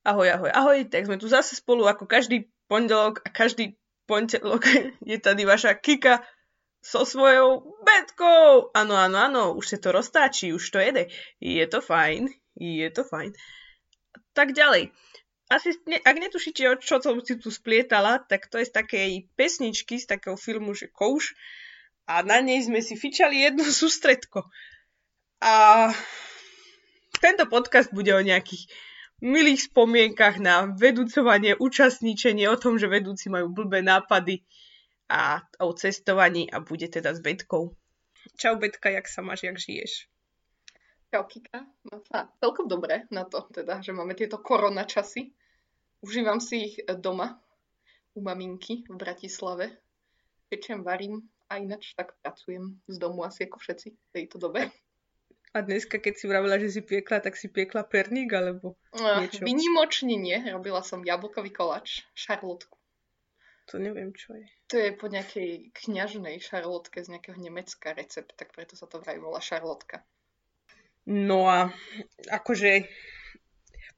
Ahoj, ahoj, ahoj, tak sme tu zase spolu ako každý pondelok a každý pondelok je tady vaša Kika so svojou betkou. Áno, áno, áno, už sa to roztáči, už to jede. Je to fajn, je to fajn. Tak ďalej. Asi, ak netušíte, o čo som si tu splietala, tak to je z takej pesničky, z takého filmu, že Kouš. A na nej sme si fičali jedno sústredko. A tento podcast bude o nejakých milých spomienkach na vedúcovanie, účastníčenie, o tom, že vedúci majú blbé nápady a o cestovaní a bude teda s Betkou. Čau Betka, jak sa máš, jak žiješ? Čau Kika, mám sa celkom dobre na to, teda, že máme tieto korona časy. Užívam si ich doma u maminky v Bratislave. Pečem, varím a ináč tak pracujem z domu asi ako všetci v tejto dobe. A dneska, keď si vravila, že si piekla, tak si piekla perník, alebo niečo? Vynimočne nie. Robila som jablkový koláč, šarlotku. To neviem, čo je. To je po nejakej kňažnej šarlotke z nejakého Nemecka recept, tak preto sa to vraj volá šarlotka. No a akože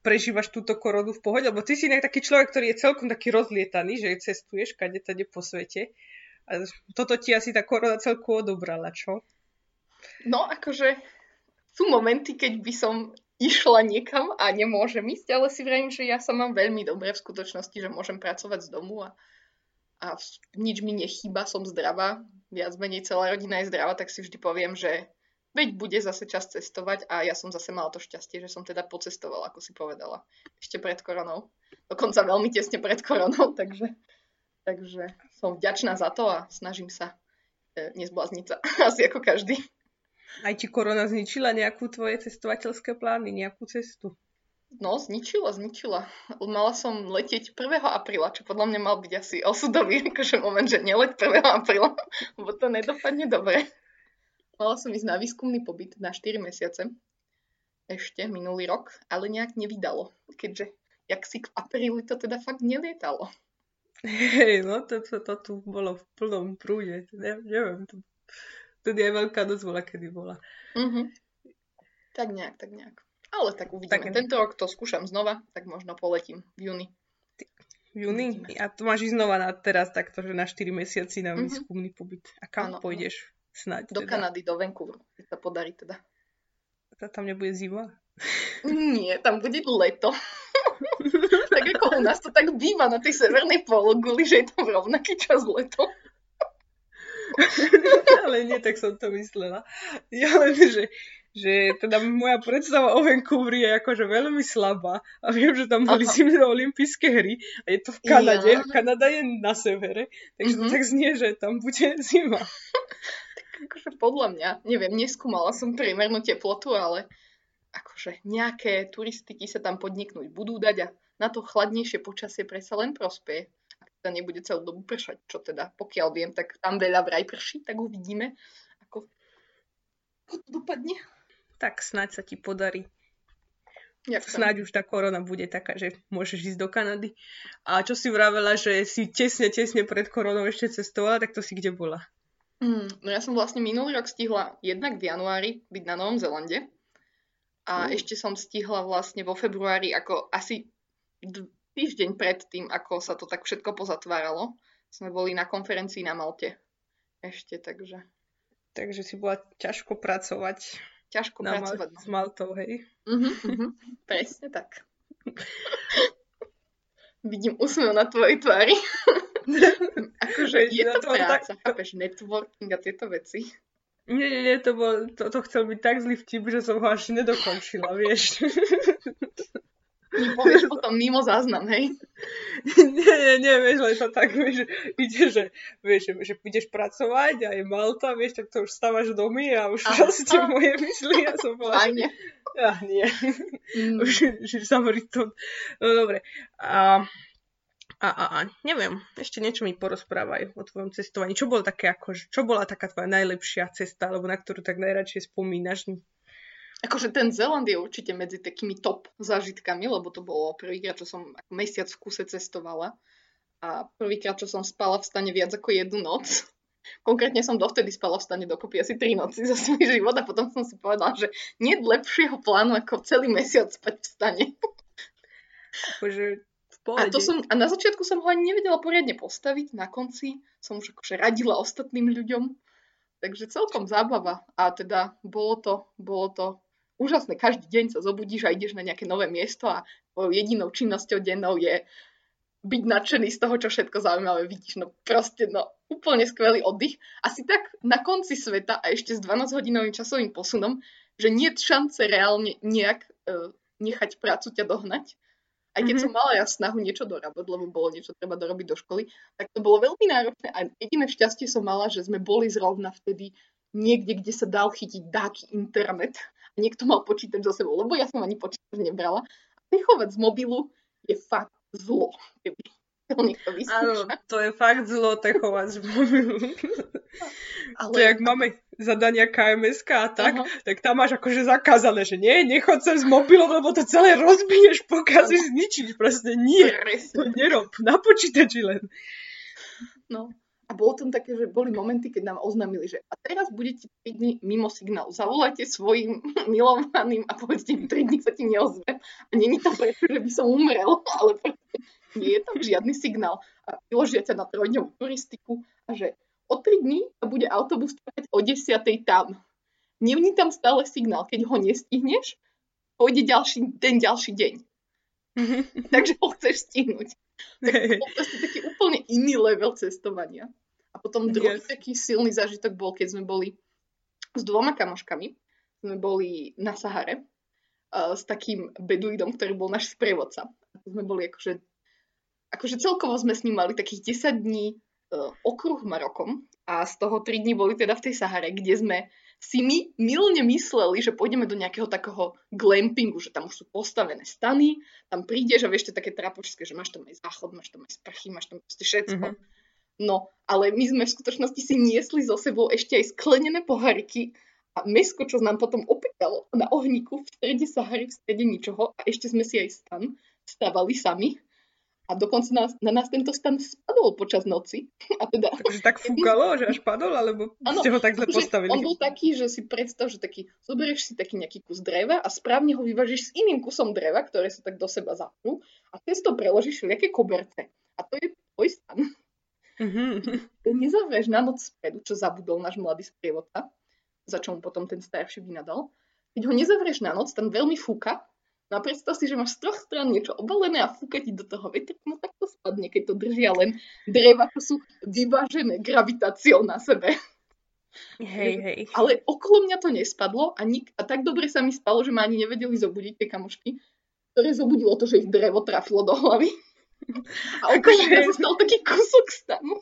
prežívaš túto koronu v pohode, lebo ty si nejak taký človek, ktorý je celkom taký rozlietaný, že cestuješ kade tade po svete. A toto ti asi tá korona celku odobrala, čo? No, akože sú momenty, keď by som išla niekam a nemôžem ísť, ale si vrajím, že ja sa mám veľmi dobre v skutočnosti, že môžem pracovať z domu a, a nič mi nechýba, som zdravá, viac menej celá rodina je zdravá, tak si vždy poviem, že veď bude zase čas cestovať a ja som zase mala to šťastie, že som teda pocestovala, ako si povedala, ešte pred koronou. Dokonca veľmi tesne pred koronou, takže, takže som vďačná za to a snažím sa e, nezblázniť sa, asi ako každý. Aj ti korona zničila nejakú tvoje cestovateľské plány, nejakú cestu? No, zničila, zničila. Mala som letieť 1. apríla, čo podľa mňa mal byť asi osudový akože moment, že neleť 1. apríla, lebo to nedopadne dobre. Mala som ísť na výskumný pobyt na 4 mesiace, ešte minulý rok, ale nejak nevydalo, keďže jak si v apríli to teda fakt nelietalo. Hej, no to, to, to tu bolo v plnom prúde, ne, neviem, to Vtedy aj veľká noc bola, kedy bola. Mm-hmm. Tak nejak, tak nejak. Ale tak uvidíme. Tak, Tento rok to skúšam znova, tak možno poletím v júni. V júni? A to máš ísť znova na teraz takto, že na 4 mesiaci na mm-hmm. výskumný pobyt. A kam ano, pôjdeš snáď? Do teda? Kanady, do Vancouveru, keď sa podarí teda. A tam nebude zima? Nie, tam bude leto. tak ako u nás to tak býva na tej severnej pologuli, že je tam rovnaký čas leto. ale nie, tak som to myslela. Ja len, že, že teda moja predstava o Vancouveri je akože veľmi slabá a viem, že tam boli zimné olympijské hry a je to v Kanade. Ja. Kanada je na severe, takže mm-hmm. tak znie, že tam bude zima. tak akože podľa mňa, neviem, neskúmala som priemernú teplotu, ale akože nejaké turistiky sa tam podniknúť budú dať a na to chladnejšie počasie predsa len prospeje nebude celú dobu pršať, čo teda, pokiaľ viem, tak tam veľa vraj prší, tak uvidíme, ako to dopadne. Tak snáď sa ti podarí. Jak Snáď už tá korona bude taká, že môžeš ísť do Kanady. A čo si vravela, že si tesne, tesne pred koronou ešte cestovala, tak to si kde bola? Mm, no ja som vlastne minulý rok stihla jednak v januári byť na Novom Zelande a mm. ešte som stihla vlastne vo februári ako asi týždeň pred tým, ako sa to tak všetko pozatváralo, sme boli na konferencii na Malte. Ešte, takže. Takže si bola ťažko pracovať. Ťažko na pracovať. Mal- no. s Maltou, hej? Uh-huh, uh-huh. Presne tak. Vidím úsmev na tvojej tvári. akože je to, to práca, tak... chápeš, networking a tieto veci. Nie, nie, nie, to, bol, to, to chcel byť tak zlý vtip, že som ho až nedokončila, vieš. mi povieš potom mimo záznam, hej? nie, nie, nie, vieš, len to tak, vieš, ide, že, vieš, že, že ideš pracovať a je Malta, vieš, tak to už stávaš domy a už proste moje mysli a som bola... Fajne. Ja, nie. Mm. už, že to... No dobre. A, a, a, a, neviem, ešte niečo mi porozprávaj o tvojom cestovaní. Čo bolo také, ako, čo bola taká tvoja najlepšia cesta, alebo na ktorú tak najradšej spomínaš? Akože ten Zeland je určite medzi takými top zážitkami, lebo to bolo prvýkrát, čo som mesiac v kuse cestovala. A prvýkrát, čo som spala v stane viac ako jednu noc. Konkrétne som dovtedy spala v stane dokopy asi 3 noci za svoj život a potom som si povedala, že nie lepšieho plánu ako celý mesiac spať v stane. V A, to som, a na začiatku som ho ani nevedela poriadne postaviť, na konci som už akože radila ostatným ľuďom. Takže celkom zábava. A teda bolo to, bolo to úžasné. Každý deň sa zobudíš a ideš na nejaké nové miesto a jedinou činnosťou dennou je byť nadšený z toho, čo všetko zaujímavé vidíš. No proste, no úplne skvelý oddych. Asi tak na konci sveta a ešte s 12-hodinovým časovým posunom, že nie je šance reálne nejak uh, nechať prácu ťa dohnať. Aj keď Mhm. som mala ja snahu niečo dorábať, lebo bolo niečo treba dorobiť do školy, tak to bolo veľmi náročné a jediné šťastie som mala, že sme boli zrovna vtedy niekde, kde sa dal chytiť dáky internet niekto mal počítač za sebou, lebo ja som ani počítač nebrala. A techovať z mobilu je fakt zlo, keby to Áno, to je fakt zlo techovať z mobilu. Ale To je, jak máme zadania KMSK a tak, Aha. tak tam máš akože zakázané, že nie, nechod sa s mobilom, lebo to celé rozbiješ, pokazíš, zničíš. Proste nie, to nerob, na počítači len. No. A bolo tam také, že boli momenty, keď nám oznámili, že a teraz budete 3 dní mimo signál. Zavolajte svojim milovaným a povedzte im, 3 dní sa ti neozvem. A není to preto, že by som umrel, ale proste nie je tam žiadny signál. A vyložia ťa na trojdňovú turistiku a že o 3 dní sa bude autobus trvať o 10. tam. Nevní tam stále signál. Keď ho nestihneš, pôjde ďalší, ten ďalší deň. Takže ho chceš stihnúť. Tak to proste taký úplne iný level cestovania. Potom druhý Yes. taký silný zážitok bol, keď sme boli s dvoma kamoškami. Sme boli na Sahare uh, s takým beduidom, ktorý bol náš sprievodca. Sme boli akože, akože celkovo sme s ním mali takých 10 dní uh, okruh Marokom a z toho 3 dní boli teda v tej Sahare, kde sme si my milne mysleli, že pôjdeme do nejakého takého glampingu, že tam už sú postavené stany, tam prídeš a vieš, to také trapočské, že máš tam aj záchod, máš tam aj sprchy, máš tam proste všetko. Mhm. No, ale my sme v skutočnosti si niesli so sebou ešte aj sklenené pohariky a mesko, čo nám potom opekalo na ohníku v strede Sahary, v strede ničoho a ešte sme si aj stan stavali sami. A dokonca nás, na nás tento stan spadol počas noci. A teda Takže tak fúkalo, že až padol, alebo Áno, ste ho tak zle Akože postavili? On bol taký, že si predstav, že taký, zoberieš si taký nejaký kus dreva a správne ho vyvážiš s iným kusom dreva, ktoré sa tak do seba zaprú a cez to preložíš všelijaké koberce. A to je tvoj stan. Mhm. Nezavrieš na noc spredu, čo zabudol náš mladý sprievodca, za čo mu potom ten starší vynadal. Keď ho nezavrieš na noc, tam veľmi fúka. No a predstav si, že máš z troch strán niečo obalené a fúka ti do toho vetra, no tak to spadne, keď to držia len dreva, čo sú vyvážené gravitáciou na sebe. Hej, hej. Ale okolo mňa to nespadlo a, nik- a tak dobre sa mi stalo, že ma ani nevedeli zobudiť tie kamošky, ktoré zobudilo to, že ich drevo trafilo do hlavy. A okolo Akože- zostal taký kúsok stanu.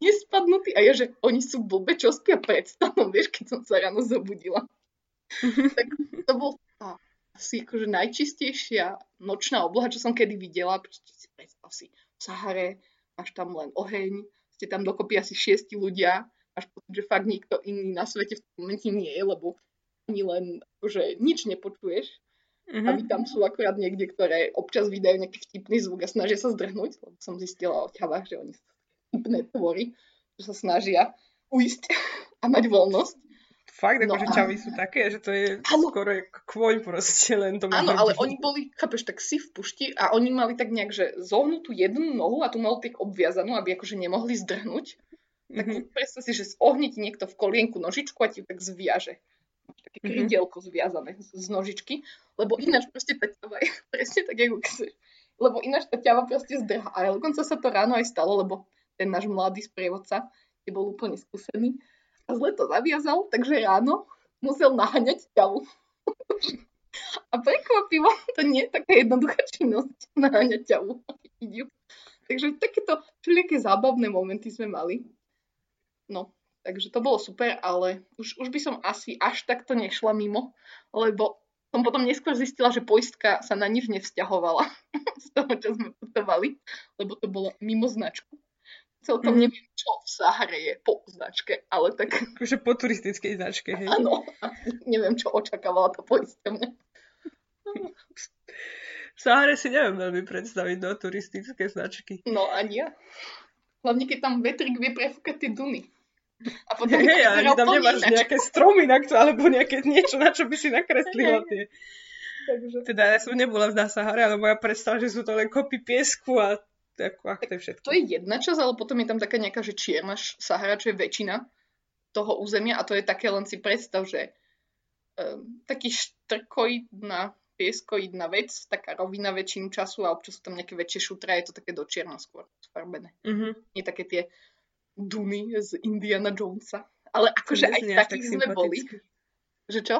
Nespadnutý. A ja, že oni sú blbe, čo spia pred stanom, vieš, keď som sa ráno zobudila. tak to bol tá asi akože najčistejšia nočná obloha, čo som kedy videla. Predstav si, v Sahare máš tam len oheň, ste tam dokopy asi šiesti ľudia, máš pocit, že fakt nikto iný na svete v tom momente nie je, lebo ani len akože nič nepočuješ. Mhm. A vy tam sú akurát niekde, ktoré občas vydajú nejaký vtipný zvuk a snažia sa zdrhnúť, lebo som zistila o ťavách, že oni sú vtipné tvory, že sa snažia uísť a mať voľnosť. Fakt, No akože a- čavy sú také, že to je Áno. skoro kvoň proste, len to Áno, ale oni boli, chápeš, tak si v pušti a oni mali tak nejak, že zohnutú jednu nohu a tu mal tak obviazanú, aby akože nemohli zdrhnúť. Tak Mhm. predstav si, že zohne ti niekto v kolienku nožičku a ti ju tak zviaže. Také Mhm. krydielko zviazané z, z nožičky, lebo ináč proste tá ťava je presne tak, ako chceš. Lebo ináč tá ťava proste zdrha. A dokonca sa to ráno aj stalo, lebo ten náš mladý sprievodca je bol úplne skúsený a zle to zaviazal, takže ráno musel naháňať ťavu. A prekvapivo, to nie je taká jednoduchá činnosť naháňať ťavu. Takže takéto všelijaké zábavné momenty sme mali. No, takže to bolo super, ale už, už by som asi až takto nešla mimo, lebo som potom neskôr zistila, že poistka sa na nič nevzťahovala z toho, čo sme putovali, lebo to bolo mimo značku. Celkom Mhm. neviem, čo v Sahare je po značke, ale tak Akože po turistickej značke, hej. áno, neviem, čo očakávala tá poisťovňa. V Sahare si neviem veľmi predstaviť do turistické značky. No ani ja. Hlavne, keď tam vetrik vie prefúkať tie duny. A potom vyzerá ani tam nemáš ináč. nejaké stromy, na to, alebo nejaké niečo, na čo by si nakreslila tie. Takže... Teda ja som nebola v Sahare, ale moja predstava, že sú to len kopy piesku a ako, ako to je všetko. To je jedna časť, ale potom je tam taká nejaká, že čierna Sahara, čo je väčšina toho územia a to je také, len si predstav, že um, taký štrkoidná, pieskoidná vec, taká rovina väčšinu času a občas sú tam nejaké väčšie šutra, je to také do čierna skôr sfarbené. Mm-hmm. Nie také tie duny z Indiana Jonesa. Ale akože aj takých tak sme boli. Že čo?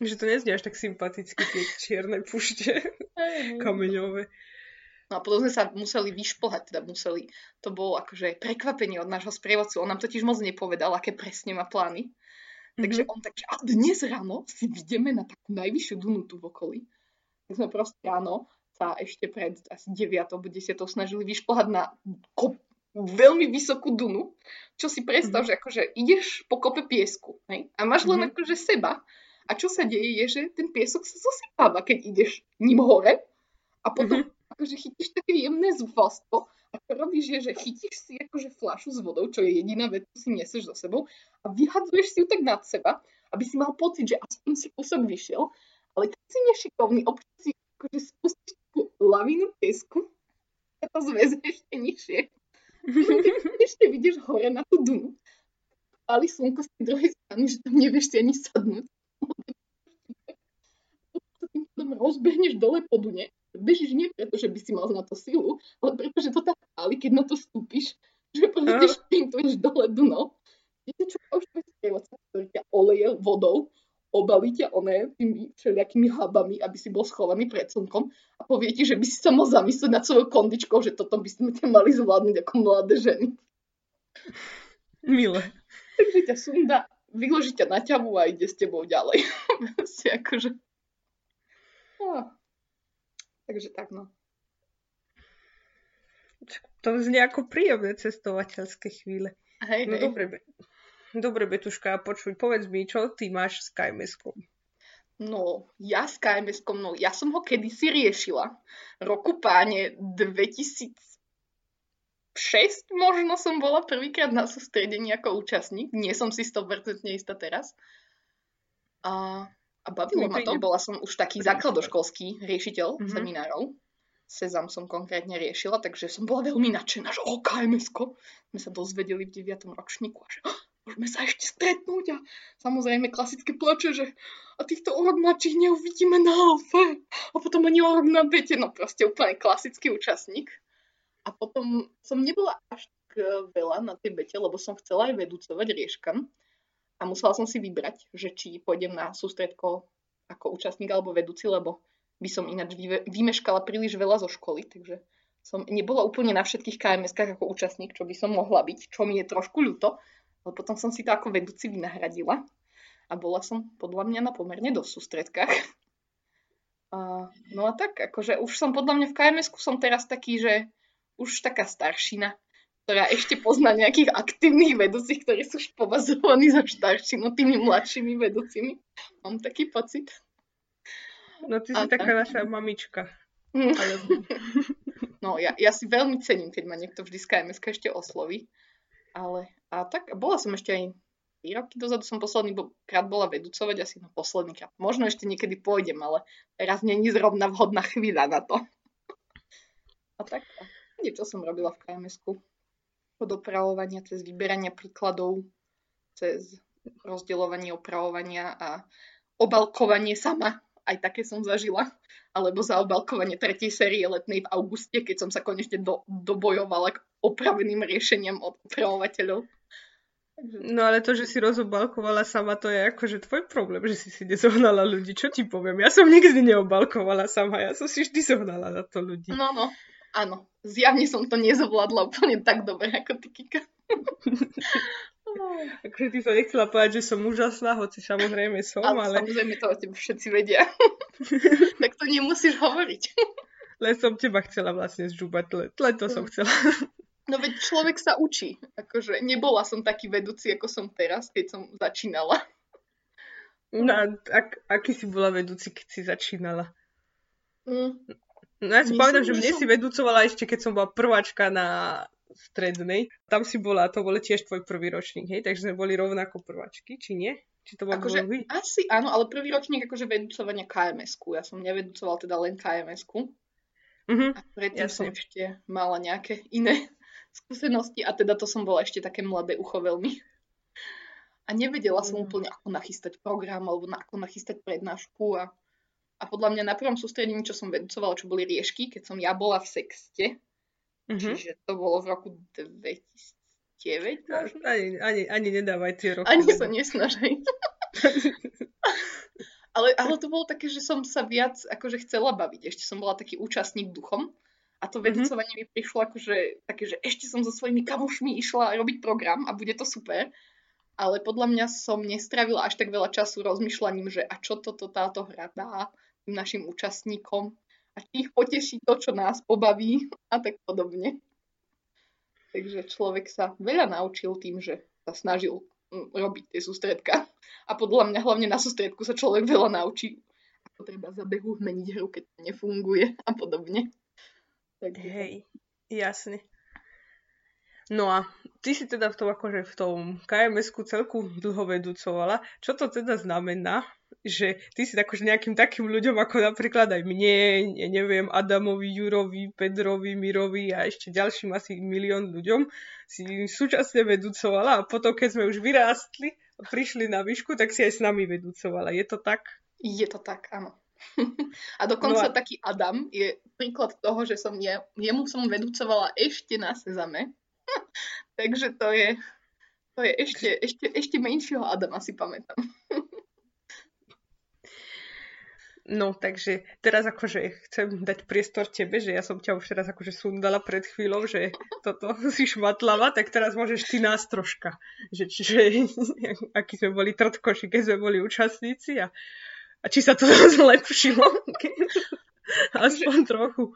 Že to neznie až tak sympaticky, tie čierne pušte kameňové. No a potom sme sa museli vyšplhať, teda museli. To bolo akože prekvapenie od nášho sprievodcu. On nám totiž moc nepovedal, aké presne má plány. Mm-hmm. Takže on tak, a dnes ráno si vidíme na takú najvyššiu dunu tu v okolí. Tak sme proste ráno sa ešte pred asi 9 alebo 10 snažili vyšplhať na kop, veľmi vysokú dunu, čo si predstav, mm-hmm. že akože ideš po kope piesku hej? a máš len mm-hmm. akože seba a čo sa deje je, že ten piesok sa zosypáva, keď ideš ním hore a potom mm-hmm akože chytíš také jemné zúfalstvo a čo robíš je, že chytíš si akože fľašu s vodou, čo je jediná vec, čo si nesieš so sebou a vyhadzuješ si ju tak nad seba, aby si mal pocit, že aspoň si kúsok vyšiel, ale keď si nešikovný, občas si akože spustíš takú lavínu piesku a to zveze ešte nižšie. ešte vidíš hore na tú dunu, ale slnko z tej druhej strany, že tam nevieš si ani sadnúť. Potom rozbehneš dole po dune bežíš nie preto, že by si mal na to silu, ale preto, že to tak páli, keď na to vstúpiš, že proste šprintuješ dole dno. Viete čo, už sprievodca, ktorý ťa oleje vodou, obalí ťa oné tými všelijakými habami, aby si bol schovaný pred slnkom a povie ti, že by si sa mal zamyslieť nad svojou kondičkou, že toto by sme ťa mali zvládnuť ako mladé ženy. Milé. Takže ťa sunda, vyloží ťa na ťavu a ide s tebou ďalej. si akože... Ah. Takže tak no. To znie ako príjemné cestovateľské chvíle. Hej, no hej. dobre, dobre Betuška, počuj, povedz mi, čo ty máš s KMS-kom? No, ja s KMS-kom, no ja som ho kedysi riešila. Roku páne 2006 možno som bola prvýkrát na sústredení ako účastník. Nie som si 100% istá teraz. A a bavilo ma to, bola som už taký základoškolský riešiteľ mm-hmm. seminárov. Sezam som konkrétne riešila, takže som bola veľmi nadšená, že o kms sme sa dozvedeli v 9. ročníku a že môžeme sa ešte stretnúť a samozrejme klasické plače, že a týchto o rok mladších neuvidíme na alfe a potom ani o rok na bete, no proste úplne klasický účastník. A potom som nebola až tak veľa na tej bete, lebo som chcela aj vedúcovať rieškam a musela som si vybrať, že či pôjdem na sústredko ako účastník alebo vedúci, lebo by som ináč vymeškala príliš veľa zo školy, takže som nebola úplne na všetkých kms ako účastník, čo by som mohla byť, čo mi je trošku ľúto, ale potom som si to ako vedúci vynahradila a bola som podľa mňa na pomerne dosť sústredkách. A, no a tak, akože už som podľa mňa v kms som teraz taký, že už taká staršina, ktorá ešte pozná nejakých aktívnych vedúcich, ktorí sú už považovaní za no tými mladšími vedúcimi. Mám taký pocit. No ty si a taká tak. naša mamička. Mm. no ja, ja si veľmi cením, keď ma niekto vždy z KMS ešte osloví. Ale a tak, bola som ešte aj 3 roky dozadu som posledný krát bola vedúcovať, asi no posledný krát. Možno ešte niekedy pôjdem, ale teraz není zrovna vhodná chvíľa na to. A tak, niečo som robila v KMS-ku od opravovania cez vyberanie príkladov, cez rozdeľovanie opravovania a obalkovanie sama. Aj také som zažila. Alebo za obalkovanie tretej série letnej v auguste, keď som sa konečne do, dobojovala k opraveným riešeniam od opravovateľov. No ale to, že si rozobalkovala sama, to je akože tvoj problém, že si si nezohnala ľudí. Čo ti poviem? Ja som nikdy neobalkovala sama, ja som si vždy zohnala na to ľudí. No, no. Áno, zjavne som to nezvládla úplne tak dobre ako ty, Kika. akože ty to nechcela povedať, že som úžasná, hoci samozrejme som, ale... ale... Samozrejme to o tebe všetci vedia. tak to nemusíš hovoriť. Len som teba chcela vlastne zžúbať, len, len to som chcela. No veď človek sa učí. Akože nebola som taký vedúci, ako som teraz, keď som začínala. No a ak, aký si bola vedúci, keď si začínala? Mm, No ja si Myslím, pamätám, že mne som... si vedúcovala ešte, keď som bola prváčka na strednej. Tam si bola, to bol tiež tvoj prvý ročník, hej? Takže sme boli rovnako prváčky, či nie? Či to bol Akože, vy? asi áno, ale prvý ročník akože vedúcovania KMS-ku. Ja som nevedúcoval teda len KMS-ku. Mhm. A predtým Jasne. som ešte mala nejaké iné skúsenosti a teda to som bola ešte také mladé ucho veľmi. A nevedela som Mhm. úplne, ako nachystať program alebo na, ako nachystať prednášku a, a podľa mňa na prvom sústredení, čo som vedúcovala, čo boli riešky, keď som ja bola v sexte, Mhm. čiže to bolo v roku 2009 možno. Ani, ani, ani nedávaj tie roky. Ani sa nesnaž, hej. ale, ale to bolo také, že som sa viac akože chcela baviť. Ešte som bola taký účastník duchom. A to vedúcovanie mi prišlo akože také, že ešte som so svojimi kamošmi išla robiť program a bude to super. Ale podľa mňa som nestravila až tak veľa času rozmýšľaním, že a čo toto táto hra dá tým našim účastníkom a či ich poteší to, čo nás pobaví a tak podobne. Takže človek sa veľa naučil tým, že sa snažil mm, robiť tie sústredka. A podľa mňa hlavne na sústredku sa človek veľa naučí. Ako treba za behu zmeniť hru, keď to nefunguje a podobne. Takže Hej, jasne. No a ty si teda v tom, akože v tom KMS-ku celku dlho vedúcovala. Čo to teda znamená, že ty si akože nejakým takým ľuďom ako napríklad aj mne, ja neviem, Adamovi, Jurovi, Pedrovi, Mirovi a ešte ďalším asi milión ľuďom si súčasne vedúcovala a potom, keď sme už vyrástli a prišli na výšku, tak si aj s nami vedúcovala. Je to tak? je to tak, áno. a dokonca No a- taký Adam je príklad toho, že som je, jemu som vedúcovala ešte na Sezame. Takže to je, to je ešte, ešte, ešte menšieho Adama si pamätám. No, takže teraz akože chcem dať priestor tebe, že ja som ťa už teraz akože sundala pred chvíľou, že toto si šmatlava, tak teraz môžeš ty nás troška. Že, čiže aký sme boli trtkoši, keď sme boli účastníci a, a či sa to zlepšilo. Aspoň trochu.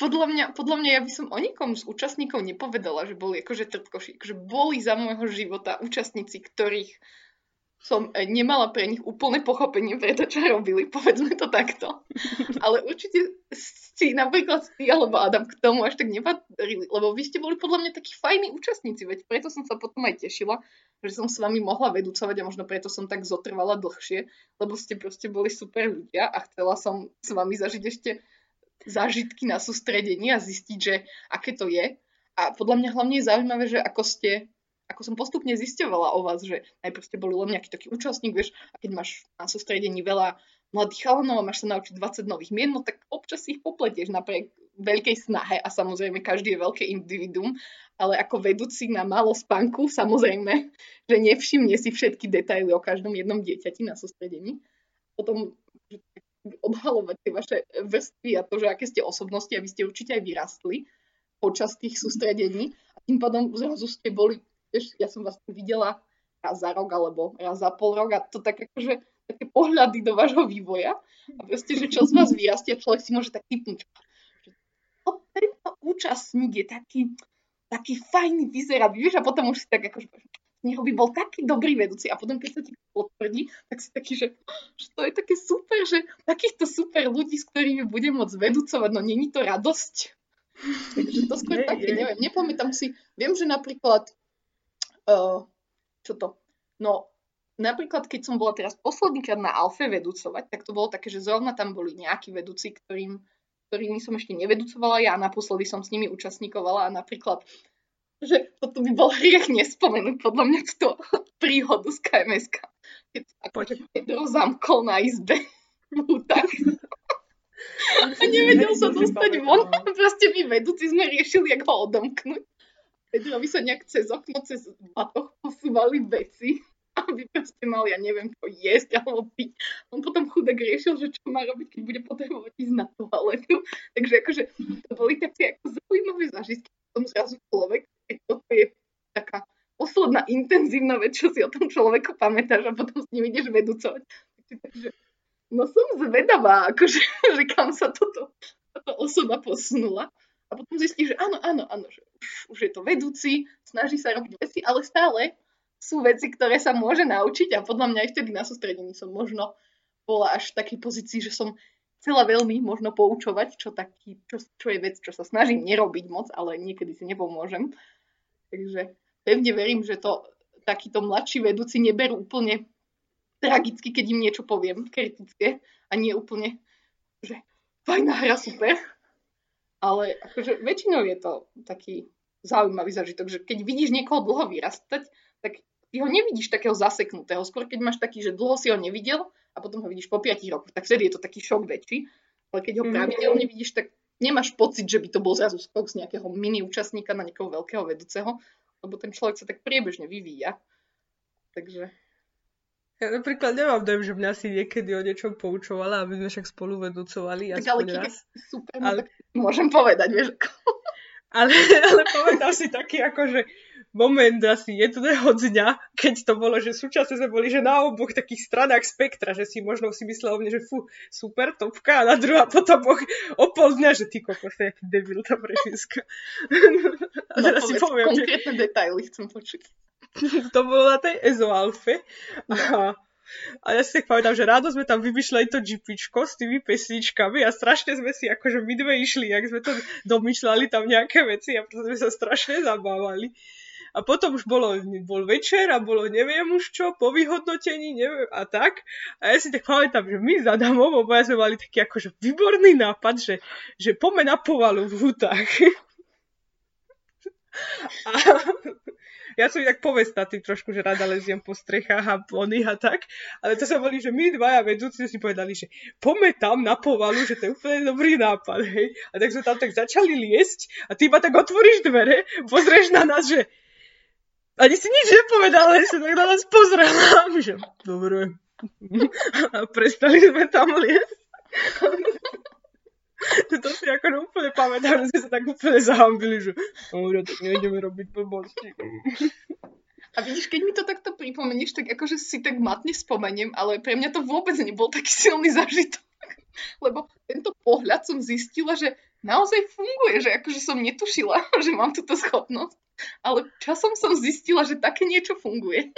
Podľa mňa, podľa mňa ja by som o nikom z účastníkov nepovedala, že boli akože trtkoši. Akože boli za môjho života účastníci, ktorých som e, nemala pre nich úplné pochopenie pre to, čo robili, povedzme to takto. Ale určite si napríklad ty alebo Adam k tomu až tak nepatrili, lebo vy ste boli podľa mňa takí fajní účastníci, veď preto som sa potom aj tešila, že som s vami mohla vedúcovať a možno preto som tak zotrvala dlhšie, lebo ste proste boli super ľudia a chcela som s vami zažiť ešte zážitky na sústredení a zistiť, že aké to je. A podľa mňa hlavne je zaujímavé, že ako ste, ako som postupne zisťovala o vás, že najprv ste boli len nejaký taký účastník, vieš, a keď máš na sústredení veľa mladých chalanov a máš sa naučiť 20 nových mien, no tak občas ich popletieš napriek veľkej snahe a samozrejme každý je veľké individuum, ale ako vedúci na málo spánku, samozrejme, že nevšimne si všetky detaily o každom jednom dieťati na sústredení. Potom odhalovať tie vaše vrstvy a to, že aké ste osobnosti a vy ste určite aj vyrastli počas tých sústredení a tým pádom zrazu ste boli, vieš, ja som vás videla raz za rok alebo raz za pol rok a to tak akože také pohľady do vášho vývoja a proste, že čo z vás vyrastie, človek si môže tak typnúť, že o, tento účastník je taký, taký fajný vyzerať, vieš, a potom už si tak akože neho by bol taký dobrý vedúci a potom keď sa ti potvrdí, tak si taký, že, že to je také super, že takýchto super ľudí, s ktorými budem môcť vedúcovať, no není to radosť. Takže to skôr Je, také, je. neviem, nepamätám si, viem, že napríklad, uh, čo to, no napríklad keď som bola teraz poslednýkrát na Alfe vedúcovať, tak to bolo také, že zrovna tam boli nejakí vedúci, ktorým, ktorými som ešte nevedúcovala ja, naposledy som s nimi účastníkovala a napríklad že toto by bol hriech nespomenúť podľa mňa túto príhodu z KMS. Keď sa Pedro zamkol na izbe. No, tak. A nevedel sa dostať von. Proste my vedúci sme riešili, jak ho odomknúť. Pedrovi sa nejak cez okno, cez batoh posúvali veci, aby proste mal, ja neviem, čo jesť alebo piť. On potom chudák riešil, že čo má robiť, keď bude potrebovať ísť na toaletu. Takže akože to boli také ako zaujímavé zážitky. Som zrazu človek, keď toto je taká posledná intenzívna vec, čo si o tom človeku pamätáš a potom s ním ideš vedúcovať. Takže, no som zvedavá, akože, že kam sa toto, táto osoba posunula. A potom zistí, že áno, áno, áno, že už, je to vedúci, snaží sa robiť veci, ale stále sú veci, ktoré sa môže naučiť a podľa mňa aj vtedy na sústredení som možno bola až v takej pozícii, že som chcela veľmi možno poučovať, čo, taký, čo, čo je vec, čo sa snažím nerobiť moc, ale niekedy si nepomôžem. Takže pevne verím, že to takíto mladší vedúci neberú úplne tragicky, keď im niečo poviem, kritické a nie úplne, že fajná hra, super. Ale akože väčšinou je to taký zaujímavý zažitok, že keď vidíš niekoho dlho vyrastať, tak ty ho nevidíš takého zaseknutého. Skôr keď máš taký, že dlho si ho nevidel a potom ho vidíš po 5 rokoch, tak vtedy je to taký šok väčší. Ale keď ho mhm. pravidelne vidíš, tak nemáš pocit, že by to bol zrazu skok z nejakého mini účastníka na nejakého veľkého vedúceho, lebo ten človek sa tak priebežne vyvíja. Takže... Ja napríklad nemám dojem, že mňa si niekedy o niečom poučovala, aby sme však spolu vedúcovali. Tak ale keď super, no ale... tak môžem povedať, vieš. Ale, ale povedal si taký akože moment asi jedného dňa, keď to bolo, že súčasne sme boli, že na oboch takých stranách spektra, že si možno si myslel o mne, že fú, super, topka, a na druhá potom boh o pol dňa, že ty kokos, to je aký debil tá prešiska. a no, teraz si poviem, konkrétne že... detaily chcem počuť. to bolo na tej EZO-alfe. A a ja si tak pamätám, že rádo sme tam vymýšľali to GPčko s tými pesničkami a strašne sme si akože my dve išli, jak sme to domýšľali tam nejaké veci a preto sme sa strašne zabávali. A potom už bolo, bol večer a bolo neviem už čo, po vyhodnotení, neviem a tak. A ja si tak pamätám, že my za Damom obaja sme mali taký akože výborný nápad, že, že pome na povalu v hutách. ja som tak povestnatý trošku, že rada leziem po strechách a oných a tak, ale to sa boli, že my dvaja vedúci si povedali, že poďme tam na povalu, že to je úplne dobrý nápad, hej. A tak sme tam tak začali liesť a ty iba tak otvoríš dvere, pozrieš na nás, že ani si nič nepovedal, ale si tak na nás pozrela, že dobre. A prestali sme tam liesť. to si ako úplne pamätám, že sme sa tak úplne zahambili, že dobre, tak nejdeme robiť blbosti. A vidíš, keď mi to takto pripomeníš, tak akože si tak matne spomeniem, ale pre mňa to vôbec nebol taký silný zažitok. Lebo tento pohľad som zistila, že naozaj funguje, že akože som netušila, že mám túto schopnosť. Ale časom som zistila, že také niečo funguje.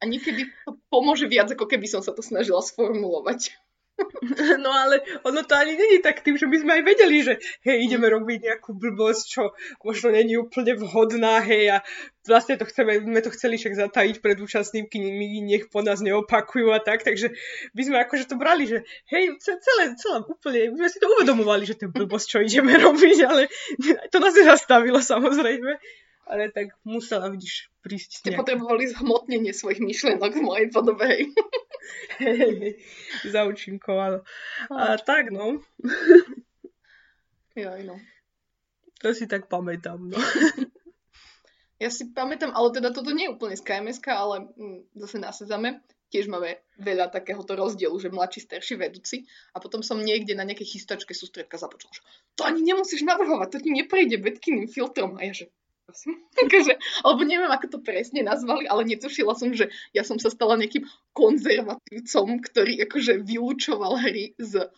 A niekedy to pomôže viac, ako keby som sa to snažila sformulovať. No ale ono to ani není tak tým, že my sme aj vedeli, že hej, ideme robiť nejakú blbosť, čo možno není úplne vhodná, hej, a vlastne to chceme, sme to chceli však zatajiť pred účastníky, my nech po nás neopakujú a tak, takže by sme akože to brali, že hej, celé, celé úplne, my sme si to uvedomovali, že to je blbosť, čo ideme robiť, ale to nás nezastavilo samozrejme ale tak musela, vidíš, prísť. Ste nejak... potrebovali zhmotnenie svojich myšlienok v mojej podobe, hej. hej, zaučinkovalo. A tak, no. Joj, no. To si tak pamätám, no. ja si pamätám, ale teda toto nie je úplne z kms ale mm, zase na Sezame tiež máme veľa takéhoto rozdielu, že mladší, starší vedúci a potom som niekde na nejakej chystačke sústredka započula, že to ani nemusíš navrhovať, to ti neprejde bedkyným filtrom. A ja že, prosím. Takže, alebo neviem, ako to presne nazvali, ale netušila som, že ja som sa stala nejakým konzervatívcom, ktorý akože vylúčoval hry z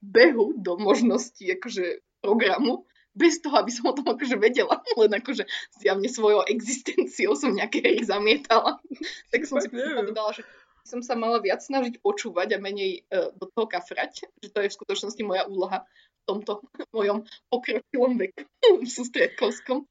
behu do možnosti akože programu, bez toho, aby som o tom akože vedela, len akože zjavne svojou existenciou som nejaké hry zamietala. tak som si povedala, že som sa mala viac snažiť počúvať a menej uh, do toho kafrať, že to je v skutočnosti moja úloha tomto mojom pokročilom veku v sústredkovskom.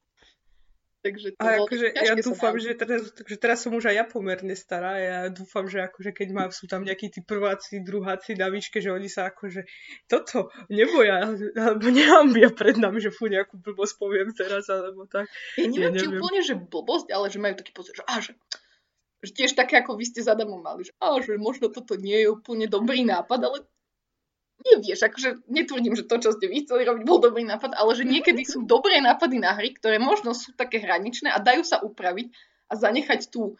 Takže to a akože ja dúfam, že teraz, že teraz som už aj ja pomerne stará. Ja dúfam, že akože keď má, sú tam nejakí tí prváci, druháci na výške, že oni sa akože toto neboja, alebo nehambia pred nami, že fú, nejakú blbosť poviem teraz, alebo tak. Ja neviem, ja či úplne, že blbosť, ale že majú taký pocit, že, á, že že tiež také, ako vy ste za Adamom mali, že, á, že možno toto nie je úplne dobrý nápad, ale nevieš, akože netvrdím, že to, čo ste vy chceli robiť, bol dobrý nápad, ale že niekedy sú dobré nápady na hry, ktoré možno sú také hraničné a dajú sa upraviť a zanechať tú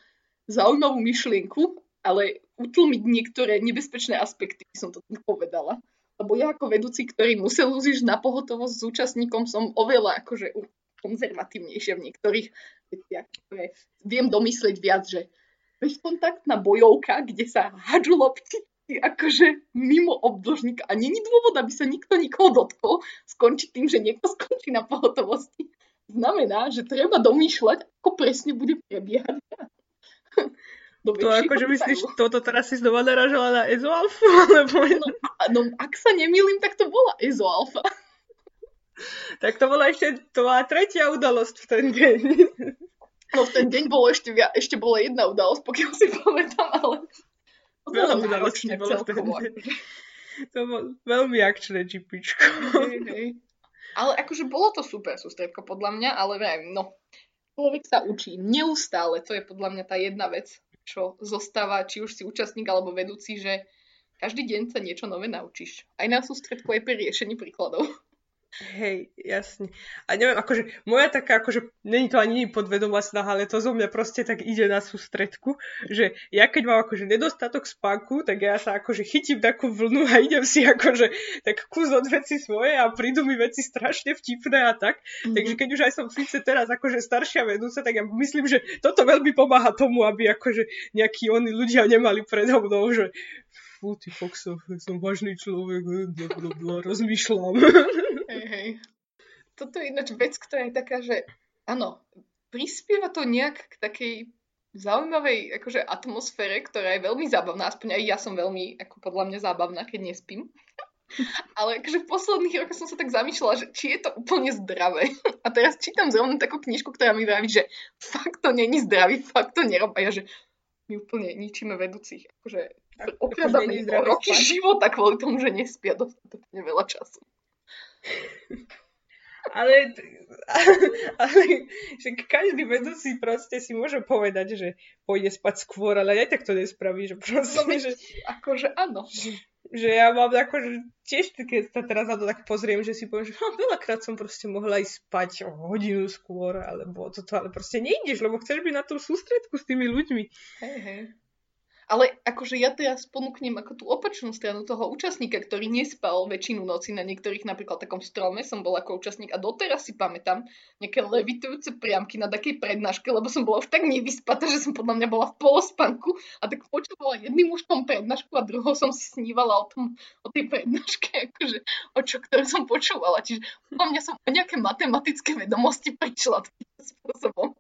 zaujímavú myšlienku, ale utlmiť niektoré nebezpečné aspekty, by som to povedala. Lebo ja ako vedúci, ktorý musel uziť na pohotovosť s účastníkom, som oveľa akože konzervatívnejšia v niektorých veciach, ktoré viem domyslieť viac, že bezkontaktná bojovka, kde sa hádžu lopty akože mimo obdĺžnika a není dôvod, aby sa nikto nikoho dotkol, skončí tým, že niekto skončí na pohotovosti. Znamená, že treba domýšľať, ako presne bude prebiehať. Do to akože myslíš, toto teraz si znova naražala na Ezoalfu? Alebo... No, no, ak sa nemýlim, tak to bola Ezoalfa. tak to bola ešte, to bola tretia udalosť v ten deň. No v ten deň bolo ešte, ešte bola jedna udalosť, pokiaľ si pamätám, ale udalostí náročné bolo. To bolo veľmi akčné čipičko. Hej, hej. Ale akože bolo to super sústredko podľa mňa, ale vrajím, no, človek sa učí neustále, to je podľa mňa tá jedna vec, čo zostáva, či už si účastník alebo vedúci, že každý deň sa niečo nové naučíš. Aj na sústredku, aj pri riešení príkladov. Hej, jasne. A neviem, akože moja taká, akože není to ani podvedomá snaha, ale to zo mňa proste tak ide na sústredku, že ja keď mám akože nedostatok spánku, tak ja sa akože chytím takú vlnu a idem si akože tak kus od veci svoje a prídu mi veci strašne vtipné a tak. Mhm. Takže keď už aj som síce teraz akože staršia vedúca, tak ja myslím, že toto veľmi pomáha tomu, aby akože nejakí oni ľudia nemali predo mnou, že fú, ty Foxo, som vážny človek, rozmýšľam. Hej. Toto je ináč vec, ktorá je taká, že áno, prispieva to nejak k takej zaujímavej akože, atmosfére, ktorá je veľmi zábavná. Aspoň aj ja som veľmi, ako podľa mňa, zábavná, keď nespím. Ale akože v posledných rokoch som sa tak zamýšľala, že či je to úplne zdravé. A teraz čítam zrovna takú knižku, ktorá mi vraví, že fakt to není zdravý, fakt to nerob. A ja, že my úplne ničíme vedúcich. Akože zdravý roky života kvôli tomu, že nespia dostatočne veľa času. Ale, ale že každý vedúci proste si môže povedať, že pôjde spať skôr, ale aj tak to nespraví, že proste, No, že, akože áno. že ja mám akože tiež, keď sa teraz na to tak pozriem, že si poviem, že no, veľakrát som proste mohla ísť spať o hodinu skôr, alebo toto, ale proste nejdeš, lebo chceš byť na tom sústredku s tými ľuďmi. Hej, hej. Ale akože ja teraz ponúknem ako tú opačnú stranu toho účastníka, ktorý nespal väčšinu noci na niektorých napríklad takom strome, som bol ako účastník a doteraz si pamätám nejaké levitujúce priamky na takej prednáške, lebo som bola už tak nevyspatá, že som podľa mňa bola v polospanku a tak počúvala jedným uškom prednášku a druhou som si snívala o, tom, o tej prednáške, akože o čo, ktoré som počúvala. Čiže podľa mňa som o nejaké matematické vedomosti prišla takým spôsobom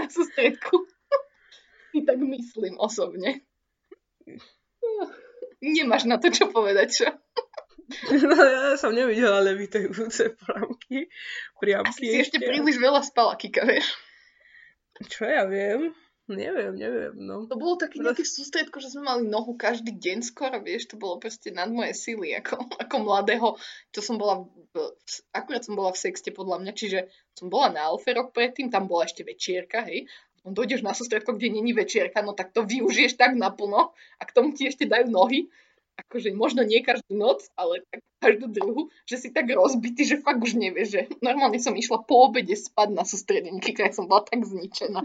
na sústredku. I tak myslím osobne. Nemáš na to čo povedať, čo? No ja som nevidela levitajúce priamky. priamky Asi si ešte príliš veľa spala, Kika, vieš. Čo ja viem? Neviem, neviem, no. To bolo také nejaké sústredko, že sme mali nohu každý deň skoro, vieš, to bolo proste nad moje sily, ako, ako mladého, čo som bola, v, akurát som bola v sexte podľa mňa, čiže som bola na Alfe rok predtým, tam bola ešte večierka, hej, dojdeš na sústredko, kde není večierka, no tak to využiješ tak naplno a k tomu ti ešte dajú nohy, akože možno nie každú noc, ale tak každú druhú, že si tak rozbitý, že fakt už nevieš, že normálne som išla po obede spať na sústredení, keď som bola tak zničená.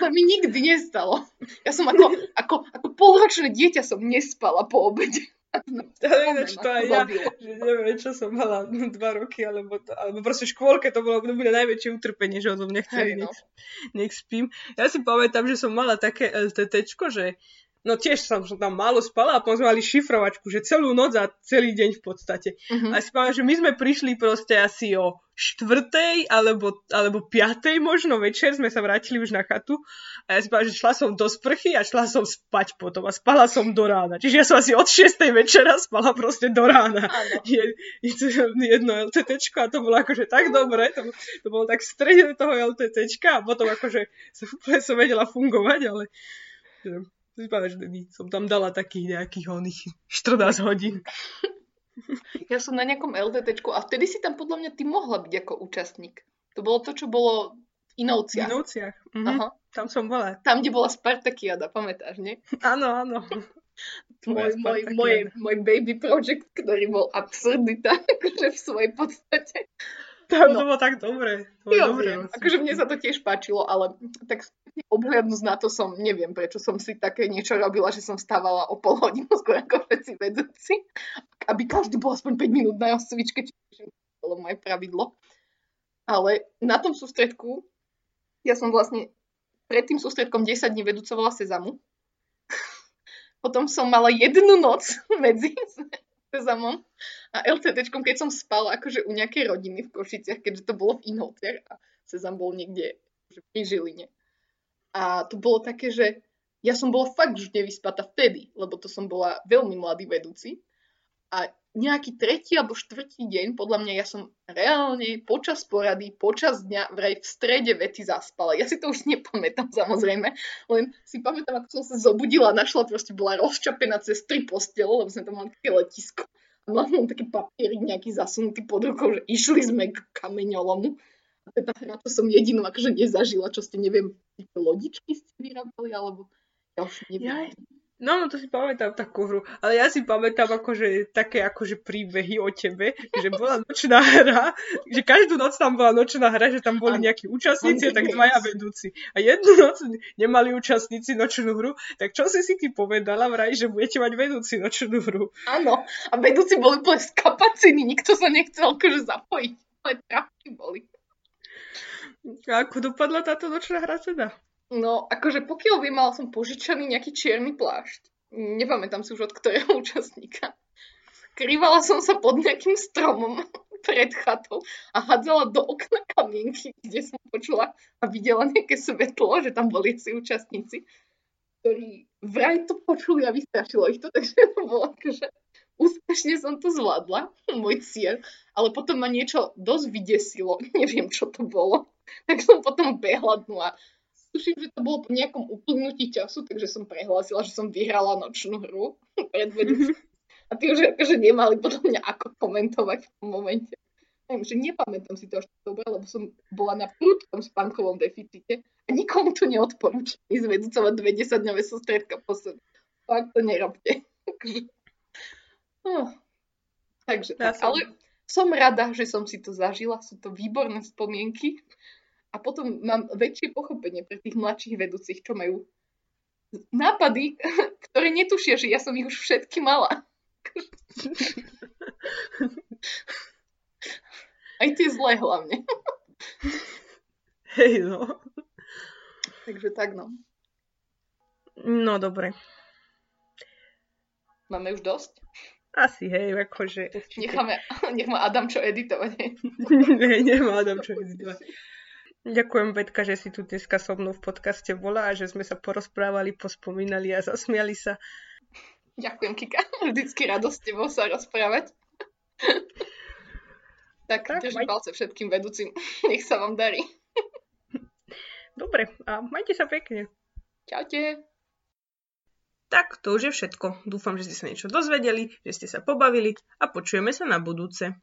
To mi nikdy nestalo. Ja som ako, ako, ako polročné dieťa som nespala po obede. Ale ináč to aj ja, že neviem, čo som mala dva roky, alebo, to, alebo proste v škôlke to bolo to bude najväčšie utrpenie, že odo mňa chceli, Hej, no. nech, nech spím. Ja si pamätám, že som mala také LTTčko, že no tiež som, som tam málo spala a potom sme mali šifrovačku, že celú noc a celý deň v podstate. Mhm. A si pamätám, že my sme prišli proste asi o štvrtej alebo, alebo piatej možno večer sme sa vrátili už na chatu a ja si pamätám, že šla som do sprchy a šla som spať potom a spala som do rána. Čiže ja som asi od 6. večera spala proste do rána. Je, je, jedno LTTčko a to bolo akože tak dobre, to, to bolo tak v strede toho LTTčka a potom akože som, som vedela fungovať, ale že som tam dala takých nejakých oných 14 hodín. Ja som na nejakom LTTčku a vtedy si tam podľa mňa ty mohla byť ako účastník. To bolo to, čo bolo v V Inovciach. Inovciach. Mhm, Aha. tam som bola. Tam, kde bola Spartakiada, pamätáš, nie? Áno, áno. Môj, môj, môj, môj baby project, ktorý bol absurdita, akože v svojej podstate. Tam no. to bolo tak dobre. To bolo Ja dobre. viem, akože mne sa to tiež páčilo, ale tak obhľadnúť na to som, neviem, prečo som si také niečo robila, že som stávala o pol hodinu skôr ako všetci vedúci, aby každý bol aspoň 5 minút na osvičke, čiže bolo moje pravidlo. Ale na tom sústredku, ja som vlastne pred tým sústredkom 10 dní vedúcovala Sezamu. Potom som mala jednu noc medzi Sezamom a LTTčkom, keď som spala akože u nejakej rodiny v Košiciach, keďže to bolo v Inhotiach a Sezam bol niekde že pri Žiline. A to bolo také, že ja som bola fakt už nevyspatá vtedy, lebo to som bola veľmi mladý vedúci. A nejaký tretí alebo štvrtý deň, podľa mňa ja som reálne počas porady, počas dňa vraj v strede vety zaspala. Ja si to už nepamätám samozrejme, len si pamätám, ako som sa zobudila našla, proste bola rozčapená cez tri postele, lebo sme tam mali také letisko. A mala som taký papierik nejaký zasunutý pod rukou, že išli sme k kameňolomu. A teda na to som jedinú akože nezažila, čo ste, neviem, lodičky ste vyrábali, alebo ja už neviem. Ja, No, no to si pamätám takú hru, ale ja si pamätám akože také akože príbehy o tebe, že bola nočná hra, že každú noc tam bola nočná hra, že tam boli nejakí účastníci, tak dvaja vedúci. A jednu noc nemali účastníci nočnú hru, tak čo si si ty povedala vraj, že budete mať vedúci nočnú hru? Áno, a vedúci boli úplne z kapaciny, nikto sa nechcel akože zapojiť, ale trafky boli. A ako dopadla táto nočná hra teda? No, akože pokiaľ by mal som požičaný nejaký čierny plášť, nepamätám si už od ktorého účastníka, skrývala som sa pod nejakým stromom pred chatou a hádzala do okna kamienky, kde som počula a videla nejaké svetlo, že tam boli si účastníci, ktorí vraj to počuli a vystrašilo ich to, takže to bolo akože úspešne som to zvládla, môj cieľ, ale potom ma niečo dosť vydesilo, neviem čo to bolo, tak som potom behla a tuším, že to bolo po nejakom uplynutí času, takže som prehlásila, že som vyhrala nočnú hru pred A tí už akože nemali podľa mňa ako komentovať v tom momente. Neviem, že nepamätám si to až dobre, lebo som bola na prudkom spánkovom deficite a nikomu to neodporúčam ísť vedúcovať dve desaťdňové sústredka po sebe. Fakt to nerobte. oh. Takže ja tak, som... ale som rada, že som si to zažila, sú to výborné spomienky a potom mám väčšie pochopenie pre tých mladších vedúcich, čo majú nápady, ktoré netušia, že ja som ich už všetky mala. Aj tie zlé hlavne. Hej, no. Takže tak, no. No, dobre. Máme už dosť? Asi, hej, akože... Necháme, nech má Adam čo editovať. Nie, nemá Adam čo editovať. Ďakujem, Betka, že si tu dneska so mnou v podcaste bola a že sme sa porozprávali, pospomínali a zasmiali sa. Ďakujem, Kika. Vždycky radosť s tebou sa rozprávať. tak, tak držím maj... palce všetkým vedúcim. Nech sa vám darí. Dobre, a majte sa pekne. Čaute. Tak, to už je všetko. Dúfam, že ste sa niečo dozvedeli, že ste sa pobavili a počujeme sa na budúce.